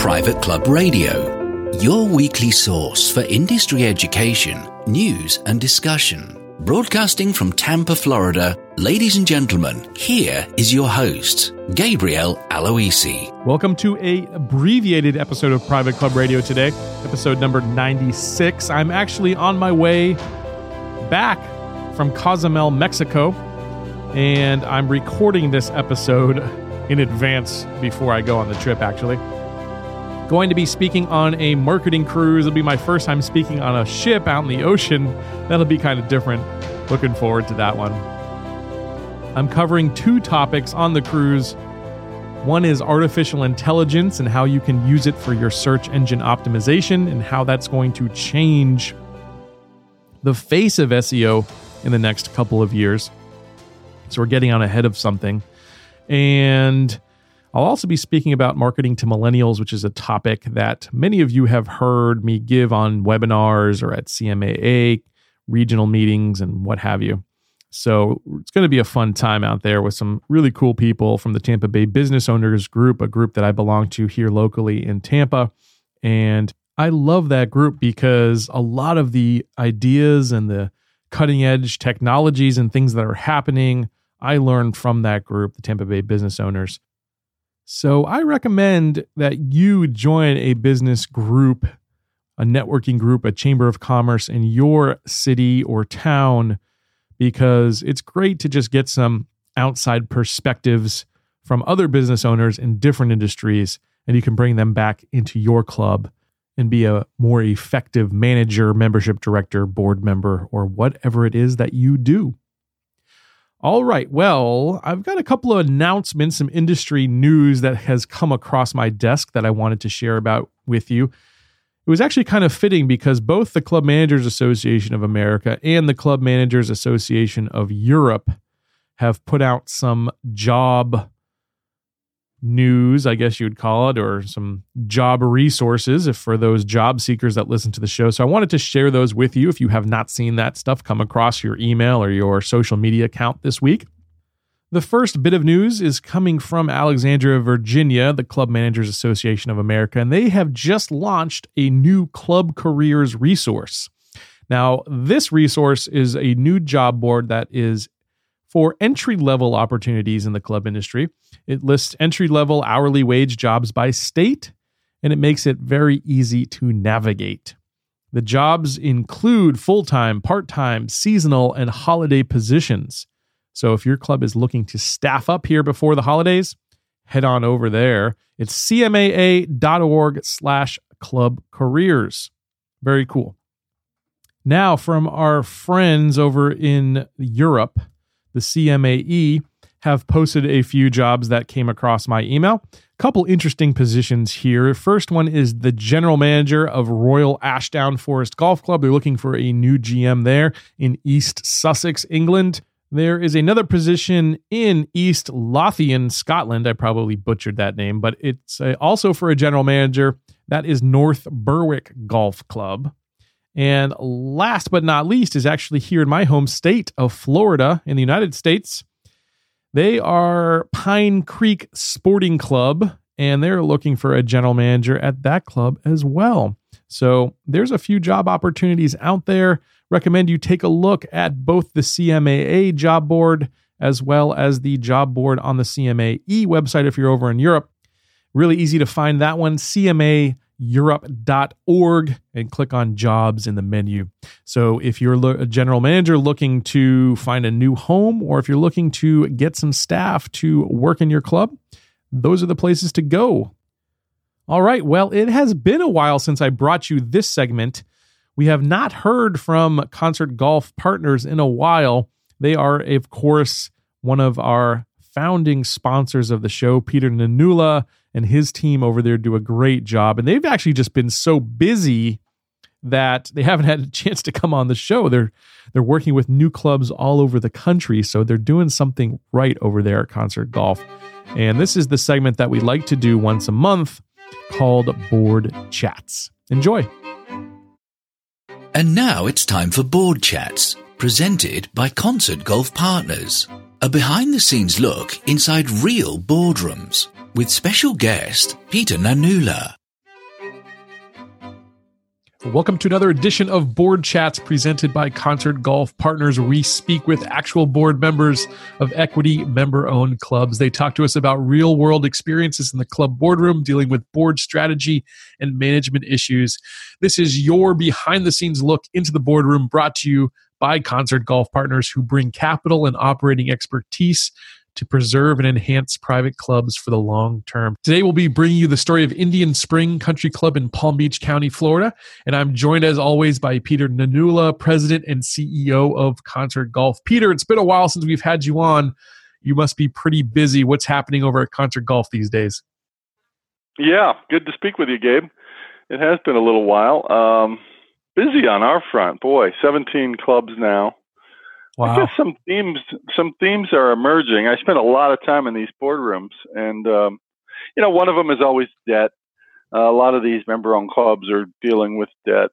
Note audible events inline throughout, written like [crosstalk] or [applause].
Private Club Radio, your weekly source for industry education, news, and discussion. Broadcasting from Tampa, Florida, ladies and gentlemen, here is your host, Gabriel Aloisi. Welcome to a abbreviated episode of Private Club Radio today, episode number 96. I'm actually on my way back from Cozumel, Mexico, and I'm recording this episode in advance before I go on the trip, actually. Going to be speaking on a marketing cruise. It'll be my first time speaking on a ship out in the ocean. That'll be kind of different. Looking forward to that one. I'm covering two topics on the cruise. One is artificial intelligence and how you can use it for your search engine optimization and how that's going to change the face of SEO in the next couple of years. So we're getting on ahead of something. And I'll also be speaking about marketing to millennials, which is a topic that many of you have heard me give on webinars or at CMAA, regional meetings, and what have you. So it's going to be a fun time out there with some really cool people from the Tampa Bay Business Owners Group, a group that I belong to here locally in Tampa. And I love that group because a lot of the ideas and the cutting edge technologies and things that are happening I learned from that group, the Tampa Bay business owners. So I recommend that you join a business group, a networking group, a chamber of commerce in your city or town, because it's great to just get some outside perspectives from other business owners in different industries, and you can bring them back into your club and be a more effective manager, membership director, board member, or whatever it is that you do. All right. Well, I've got a couple of announcements, some industry news that has come across my desk that I wanted to share about with you. It was actually kind of fitting because both the Club Managers Association of America and the Club Managers Association of Europe have put out some job news, I guess you'd call it, or some job resources if for those job seekers that listen to the show. So I wanted to share those with you if you have not seen that stuff come across your email or your social media account this week. The first bit of news is coming from Alexandria, Virginia, the Club Managers Association of America, and they have just launched a new club careers resource. Now, this resource is a new job board that is for entry level opportunities in the club industry. It lists entry level hourly wage jobs by state, and it makes it very easy to navigate. The jobs include full time, part time, seasonal, and holiday positions. So if your club is looking to staff up here before the holidays, head on over there. It's cmaa.org slash club careers. Very cool. Now, from our friends over in Europe, the CMAE, have posted a few jobs that came across my email. A Couple interesting positions here. First one is the general manager of Royal Ashdown Forest Golf Club. They're looking for a new GM there in East Sussex, England. There is another position in East Lothian, Scotland. I probably butchered that name, but it's uh, also for a general manager. That is North Berwick Golf Club. And last but not least is actually here in my home state of Florida in the United States. They are Pine Creek Sporting Club, and they're looking for a general manager at that club as well. So there's a few job opportunities out there. Recommend you take a look at both the CMAA job board as well as the job board on the CMAE website if you're over in Europe. Really easy to find that one, CMA europe.org and click on jobs in the menu. So if you're a general manager looking to find a new home or if you're looking to get some staff to work in your club, those are the places to go. All right, well, it has been a while since I brought you this segment. We have not heard from Concert Golf Partners in a while. They are, of course, one of our founding sponsors of the show, Peter Nanula and his team over there do a great job. And they've actually just been so busy that they haven't had a chance to come on the show. They're they're working with new clubs all over the country, so they're doing something right over there at Concert Golf. And this is the segment that we like to do once a month called Board Chats. Enjoy. And now it's time for Board Chats, presented by Concert Golf Partners. A behind the scenes look inside real boardrooms with special guest Peter Nanula. Welcome to another edition of Board Chats presented by Concert Golf Partners. We speak with actual board members of equity member owned clubs. They talk to us about real world experiences in the club boardroom, dealing with board strategy and management issues. This is your behind the scenes look into the boardroom brought to you by Concert Golf Partners, who bring capital and operating expertise to preserve and enhance private clubs for the long term. Today, we'll be bringing you the story of Indian Spring Country Club in Palm Beach County, Florida. And I'm joined, as always, by Peter Nanula, President and CEO of Concert Golf. Peter, it's been a while since we've had you on. You must be pretty busy. What's happening over at Concert Golf these days? Yeah, good to speak with you, Gabe. It has been a little while. Um, busy on our front, boy. 17 clubs now. Wow. I guess some themes some themes are emerging. I spent a lot of time in these boardrooms, and um, you know, one of them is always debt. Uh, a lot of these member-owned clubs are dealing with debt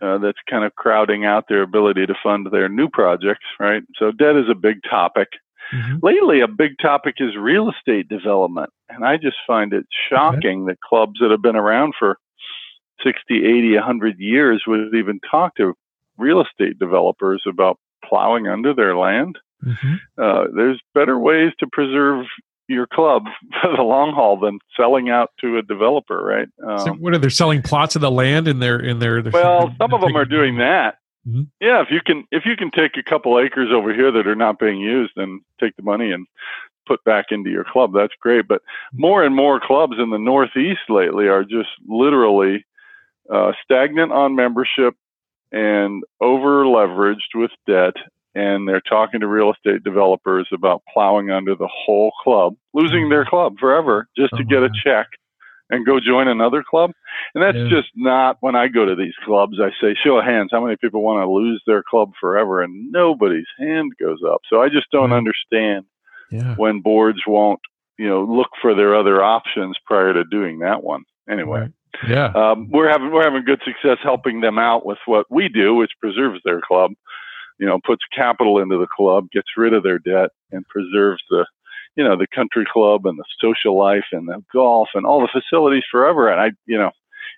uh, that's kind of crowding out their ability to fund their new projects, right? So debt is a big topic. Mm-hmm. Lately, a big topic is real estate development, and I just find it shocking okay. that clubs that have been around for 60, 80, 100 years would even talk to real estate developers about plowing under their land. Mm-hmm. Uh, there's better ways to preserve your club [laughs] for the long haul than selling out to a developer, right? Um, so what are they selling plots of the land in their in their? Well, some of them are doing that. Mm-hmm. Yeah, if you can if you can take a couple acres over here that are not being used, and take the money and put back into your club, that's great. But more and more clubs in the Northeast lately are just literally uh, stagnant on membership and over leveraged with debt and they're talking to real estate developers about plowing under the whole club, losing their mm-hmm. club forever just to oh, get a check and go join another club. And that's yeah. just not when I go to these clubs, I say, show of hands, how many people want to lose their club forever? And nobody's hand goes up. So I just don't understand yeah. when boards won't, you know, look for their other options prior to doing that one. Anyway. Right. Yeah, um, we're having we're having good success helping them out with what we do, which preserves their club. You know, puts capital into the club, gets rid of their debt, and preserves the, you know, the country club and the social life and the golf and all the facilities forever. And I, you know,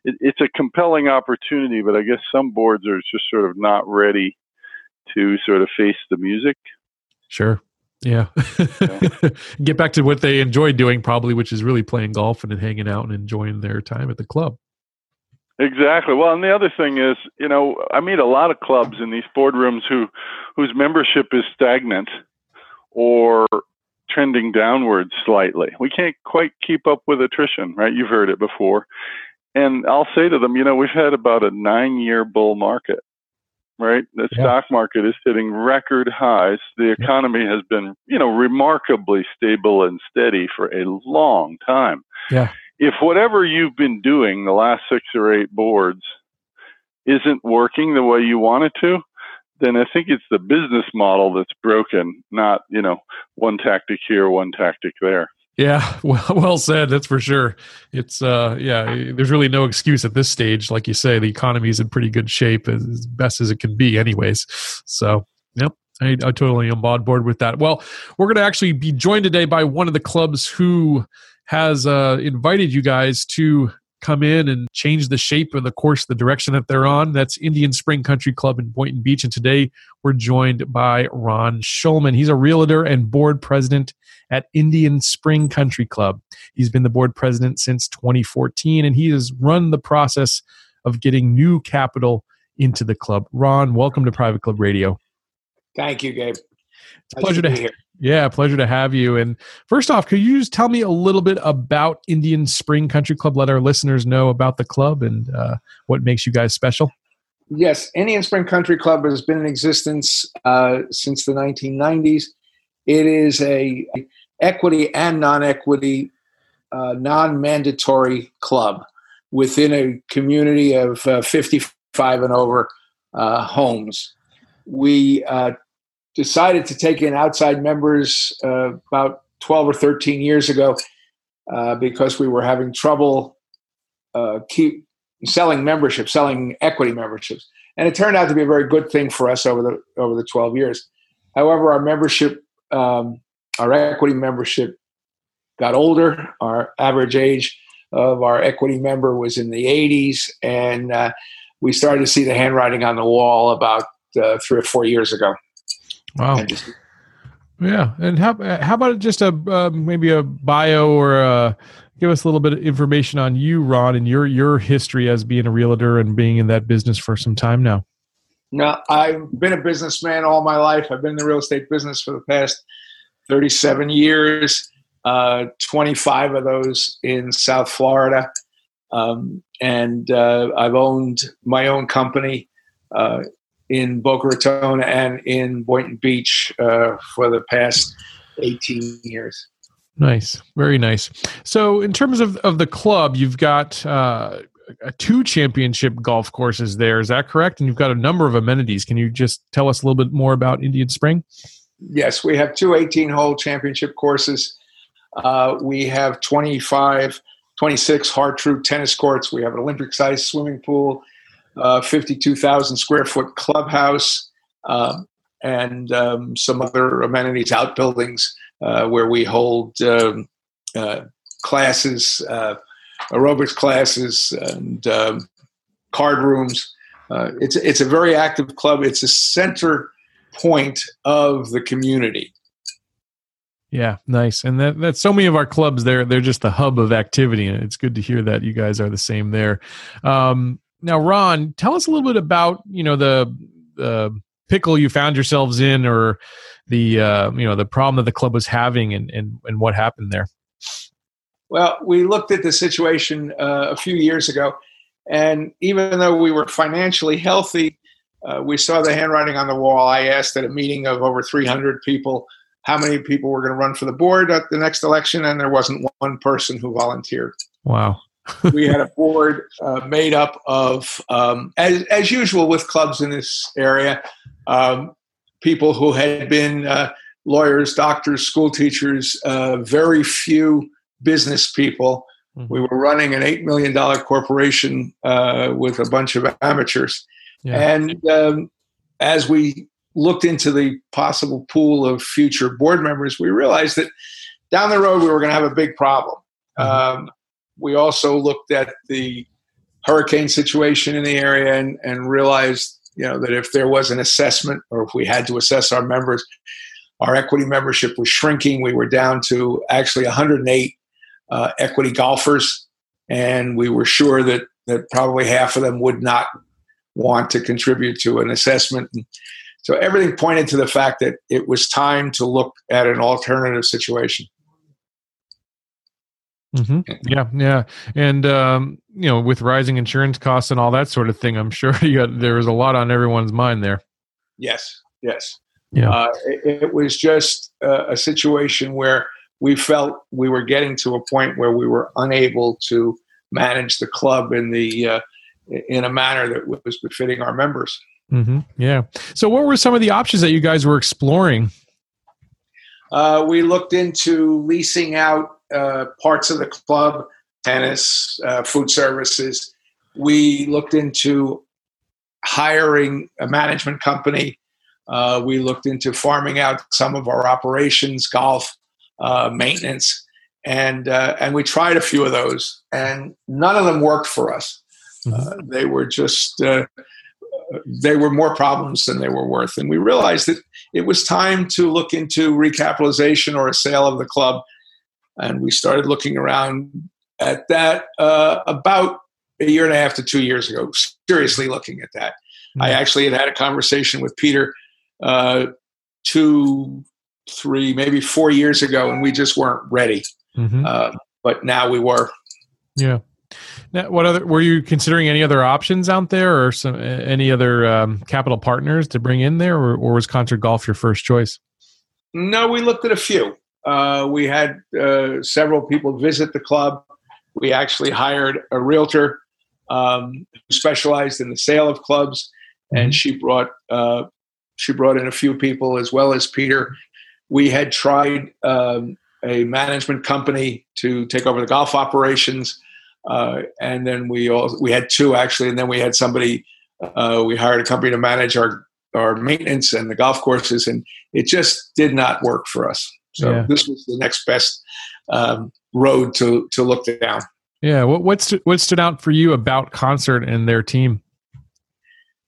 it, it's a compelling opportunity, but I guess some boards are just sort of not ready to sort of face the music. Sure. Yeah. yeah. [laughs] Get back to what they enjoy doing, probably, which is really playing golf and hanging out and enjoying their time at the club. Exactly. Well, and the other thing is, you know, I meet a lot of clubs in these boardrooms who whose membership is stagnant or trending downwards slightly. We can't quite keep up with attrition, right? You've heard it before. And I'll say to them, you know, we've had about a 9-year bull market right? The yeah. stock market is hitting record highs. The economy has been, you know, remarkably stable and steady for a long time. Yeah. If whatever you've been doing the last six or eight boards isn't working the way you want it to, then I think it's the business model that's broken, not, you know, one tactic here, one tactic there. Yeah, [laughs] well, well said. That's for sure. It's uh, yeah. There's really no excuse at this stage, like you say. The economy is in pretty good shape, as best as it can be, anyways. So, yep, I, I totally am on board with that. Well, we're going to actually be joined today by one of the clubs who has uh, invited you guys to come in and change the shape of the course, the direction that they're on. That's Indian Spring Country Club in Boynton Beach. And today we're joined by Ron Schulman. He's a realtor and board president at Indian Spring Country Club. He's been the board president since 2014, and he has run the process of getting new capital into the club. Ron, welcome to Private Club Radio. Thank you, Gabe. It's a pleasure to, be here. Yeah, pleasure to have you. And first off, could you just tell me a little bit about Indian Spring Country Club? Let our listeners know about the club and uh, what makes you guys special. Yes, Indian Spring Country Club has been in existence uh, since the 1990s. It is a equity and non-equity, uh, non-mandatory club within a community of uh, 55 and over uh, homes. We uh, decided to take in outside members uh, about 12 or 13 years ago uh, because we were having trouble uh, keep selling membership, selling equity memberships, and it turned out to be a very good thing for us over the over the 12 years. However, our membership um, our equity membership got older. Our average age of our equity member was in the 80s, and uh, we started to see the handwriting on the wall about uh, three or four years ago. Wow. Just, yeah, and how how about just a uh, maybe a bio or a, give us a little bit of information on you, Ron, and your your history as being a realtor and being in that business for some time now. No, I've been a businessman all my life. I've been in the real estate business for the past 37 years, uh, 25 of those in South Florida. Um, and uh, I've owned my own company uh, in Boca Raton and in Boynton Beach uh, for the past 18 years. Nice, very nice. So, in terms of, of the club, you've got uh, two championship golf courses there. Is that correct? And you've got a number of amenities. Can you just tell us a little bit more about Indian Spring? Yes, we have two 18 hole championship courses. Uh, we have 25, 26 Har-Tru tennis courts. We have an Olympic sized swimming pool, uh, 52,000 square foot clubhouse, uh, and um, some other amenities, outbuildings uh, where we hold um, uh, classes, uh, aerobics classes, and um, card rooms. Uh, it's it's a very active club. It's a center point of the community. Yeah, nice. And that that's so many of our clubs. They're they're just the hub of activity, and it's good to hear that you guys are the same there. Um, now, Ron, tell us a little bit about you know the the pickle you found yourselves in, or the uh, you know the problem that the club was having, and and, and what happened there. Well, we looked at the situation uh, a few years ago, and even though we were financially healthy, uh, we saw the handwriting on the wall. I asked at a meeting of over 300 people how many people were going to run for the board at the next election, and there wasn't one person who volunteered. Wow. [laughs] we had a board uh, made up of, um, as, as usual with clubs in this area, um, people who had been uh, lawyers, doctors, school teachers, uh, very few business people. Mm-hmm. We were running an $8 million corporation uh, with a bunch of amateurs. Yeah. And um, as we looked into the possible pool of future board members, we realized that down the road we were going to have a big problem. Mm-hmm. Um, we also looked at the hurricane situation in the area and, and realized you know that if there was an assessment or if we had to assess our members our equity membership was shrinking. We were down to actually 108 uh, equity golfers. And we were sure that that probably half of them would not want to contribute to an assessment. And so everything pointed to the fact that it was time to look at an alternative situation Mm-hmm. Yeah, yeah, and um, you know, with rising insurance costs and all that sort of thing, I'm [laughs] sure got, there was a lot on everyone's mind there. Yes, yes. Yeah, uh, it, it, was just uh, a situation where we felt we were getting to a point where we were unable to manage the club in the uh, in a manner that was befitting our members. Mm-hmm. Yeah. So, what were some of the options that you guys were exploring? Uh, we looked into leasing out uh, parts of the club, tennis, uh, food services. We looked into hiring a management company. Uh, we looked into farming out some of our operations, golf, uh, maintenance, and uh, and we tried a few of those, and none of them worked for us. Mm-hmm. they were just they were more problems than they were worth, and we realized that it was time to look into recapitalization or a sale of the club and we started looking around at that uh, about a year and a half to two years ago, seriously looking at that. Mm-hmm. I actually had had a conversation with Peter uh, two, three, maybe four years ago, and we just weren't ready. Mm-hmm. Uh, but now we were. Yeah. Now, what other were you considering? Any other options out there, or some any other um, capital partners to bring in there, or, or was Concert Golf your first choice? No, we looked at a few. Uh, we had uh, several people visit the club. We actually hired a realtor um, who specialized in the sale of clubs, and mm-hmm. she brought uh, she brought in a few people as well as Peter. We had tried um, a management company to take over the golf operations, uh, and then we all we had two actually, and then we had somebody. Uh, we hired a company to manage our our maintenance and the golf courses, and it just did not work for us. So yeah. this was the next best um, road to to look down. Yeah. What what st- what stood out for you about concert and their team?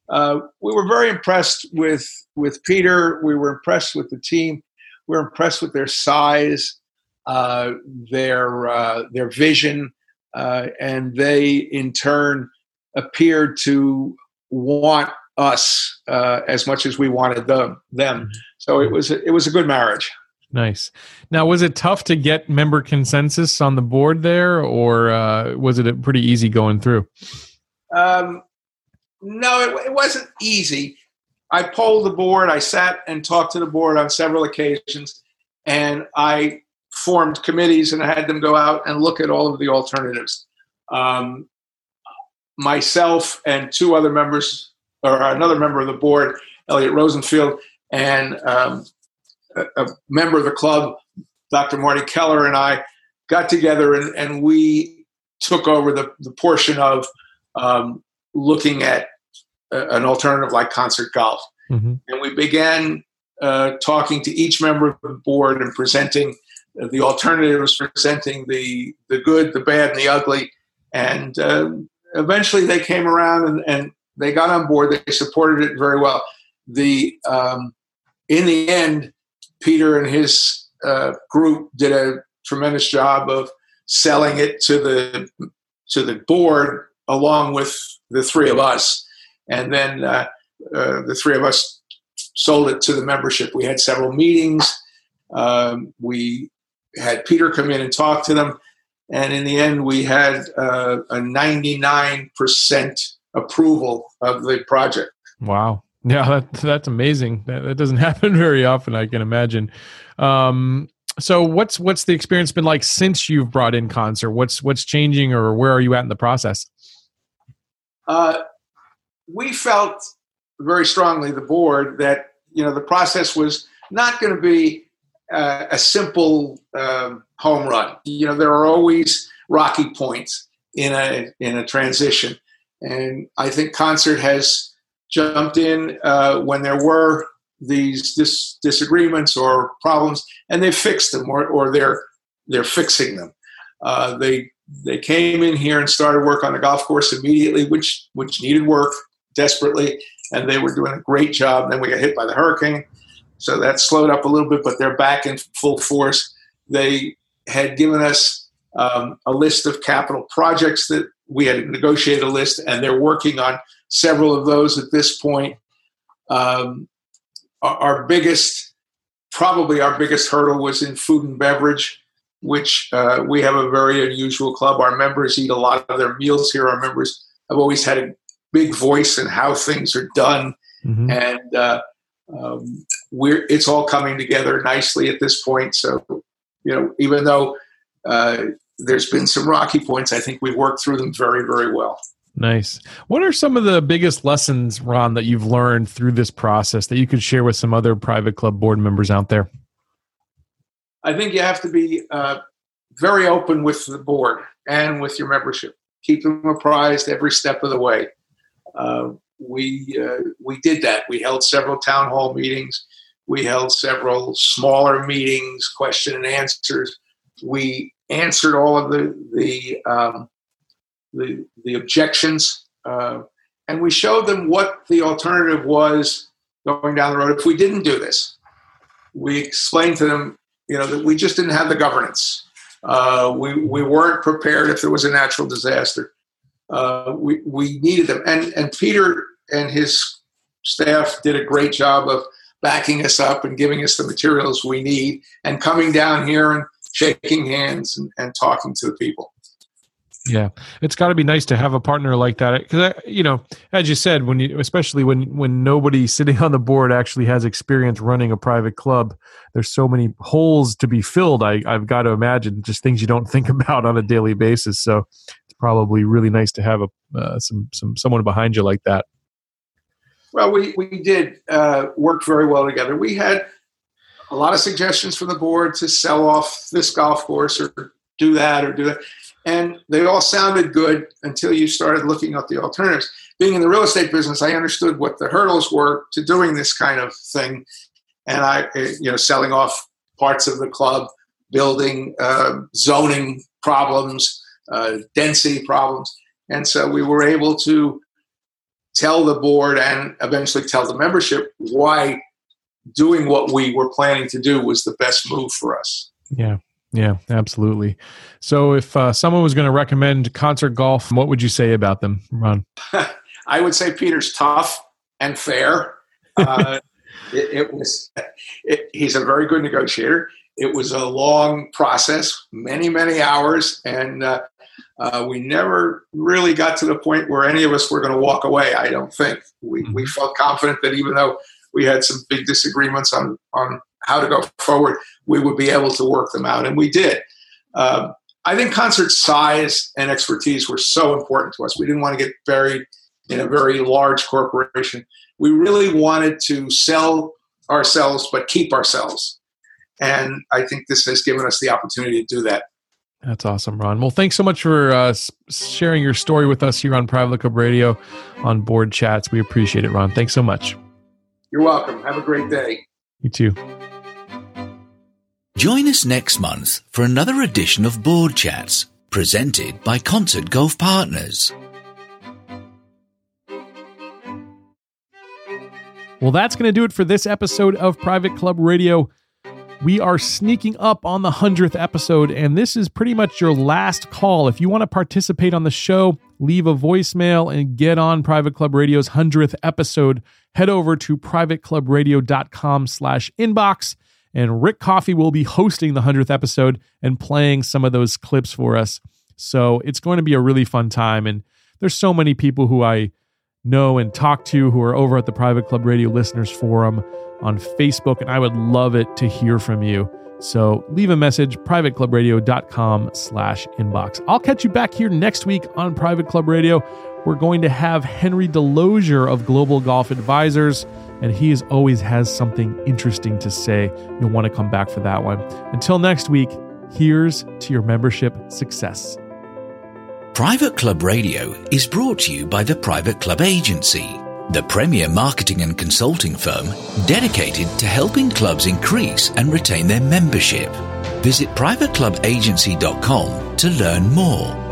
Uh, we were very impressed with with Peter. We were impressed with the team. We were impressed with their size, uh, their uh, their vision, uh, and they in turn appeared to want us uh, as much as we wanted them. Them. So it was it was a good marriage. Nice. Now, was it tough to get member consensus on the board there, or uh, was it pretty easy going through? Um, no, it, it wasn't easy. I polled the board. I sat and talked to the board on several occasions, and I formed committees and I had them go out and look at all of the alternatives. Um, myself and two other members, or another member of the board, Elliot Rosenfield, and um, a, member of the club, Dr. Marty Keller, and I got together and, and we took over the, the portion of um, looking at a, an alternative like concert golf. Mm-hmm. And we began uh, talking to each member of the board and presenting the alternatives, presenting the, the good, the bad, and the ugly. And uh, eventually they came around and, and, they got on board. They supported it very well. The um, in the end, Peter and his uh, group did a tremendous job of selling it to the to the board along with the three of us, and then uh, uh, the three of us sold it to the membership. We had several meetings. Um, we had Peter come in and talk to them, and in the end, we had uh, a 99% approval of the project. Wow. Yeah, that, that's amazing. That, that, doesn't [laughs] happen very often, I can imagine. Um, so, what's what's the experience been like since you've brought in concert? What's what's changing, or where are you at in the process? Uh, we felt very strongly, the board, that you know the process was not going to be uh, a simple um, home run. You know, there are always rocky points in a in a transition, and I think concert has jumped in uh, when there were these dis- disagreements or problems, and they fixed them, or, or they're they're fixing them. Uh, they they came in here and started work on the golf course immediately, which which needed work desperately, and they were doing a great job. Then we got hit by the hurricane, so that slowed up a little bit, but they're back in full force. They had given us um, a list of capital projects that we had negotiated a list, and they're working on several of those at this point. Um, our, biggest, probably our biggest hurdle was in food and beverage, which uh, we have a very unusual club. Our members eat a lot of their meals here. Our members have always had a big voice in how things are done, mm-hmm. and uh, um, we're it's all coming together nicely at this point. So, you know, even though uh, there's been some rocky points, I think we've worked through them very, very well. Nice. What are some of the biggest lessons, Ron, that you've learned through this process that you could share with some other private club board members out there? I think you have to be uh, very open with the board and with your membership. Keep them apprised every step of the way. Uh, we uh, we did that. We held several town hall meetings. We held several smaller meetings, question and answers. We answered all of the the um, the, the objections, uh, and we showed them what the alternative was going down the road if we didn't do this. We explained to them, you know, that we just didn't have the governance. Uh, we, we weren't prepared if there was a natural disaster. Uh, we, we needed them. And, and Peter and his staff did a great job of backing us up and giving us the materials we need and coming down here and shaking hands and, and talking to the people. Yeah, it's got to be nice to have a partner like that because you know, as you said, when you especially when when nobody [laughs] sitting on the board actually has experience running a private club, there's so many holes to be filled. I I've got to imagine just things you don't [laughs] think about on a daily basis. So it's probably really nice to have a uh, some some someone behind you like that. Well, we we did uh, work very well together. We had a lot of suggestions from the board to sell off this golf course or do that or do that and they all sounded good until you started looking at the alternatives. Being in the real estate business, I understood what the hurdles were to doing this kind of thing, and I, you know, selling off parts of the club, building, uh, zoning problems, uh, density problems. And so we were able to tell the board and eventually tell the membership why doing what we were planning to do was the best move for us. Yeah. Yeah, absolutely. So, if uh, someone was going to recommend concert golf, what would you say about them, Ron? [laughs] I would say Peter's tough and fair. Uh, [laughs] it, it, was. It, he's a very good negotiator. It was a long process, many many hours, and uh, uh, we never really got to the point where any of us were going to walk away. I don't think we mm-hmm. we felt confident that even though we had some big disagreements on on how to go forward, we would be able to work them out, and we did. Uh, I think concert size and expertise were so important to us. We didn't want to get buried in a very large corporation. We really wanted to sell ourselves, but keep ourselves. And I think this has given us the opportunity to do that. That's awesome, Ron. Well, thanks so much for uh, sharing your story with us here on Private Club Radio on Board Chats. We appreciate it, Ron. Thanks so much. You're welcome. Have a great day. You too. Join us next month for another edition of Board Chats, presented by Concert Golf Partners. Well, that's going to do it for this episode of Private Club Radio. We are sneaking up on the 100th episode, and this is pretty much your last call. If you want to participate on the show, leave a voicemail and get on Private Club Radio's 100th episode. Head over to privateclubradio.com slash inbox and Rick Coffey will be hosting the 100th episode and playing some of those clips for us. So it's going to be a really fun time. And there's so many people who I know and talk to who are over at the Private Club Radio Listeners Forum on Facebook, and I would love it to hear from you. So leave a message, privateclubradio.com slash inbox. I'll catch you back here next week on Private Club Radio. We're going to have Henry DeLozier of Global Golf Advisors and he is always has something interesting to say. You'll want to come back for that one. Until next week, here's to your membership success. Private Club Radio is brought to you by the Private Club Agency, the premier marketing and consulting firm dedicated to helping clubs increase and retain their membership. Visit privateclubagency.com to learn more.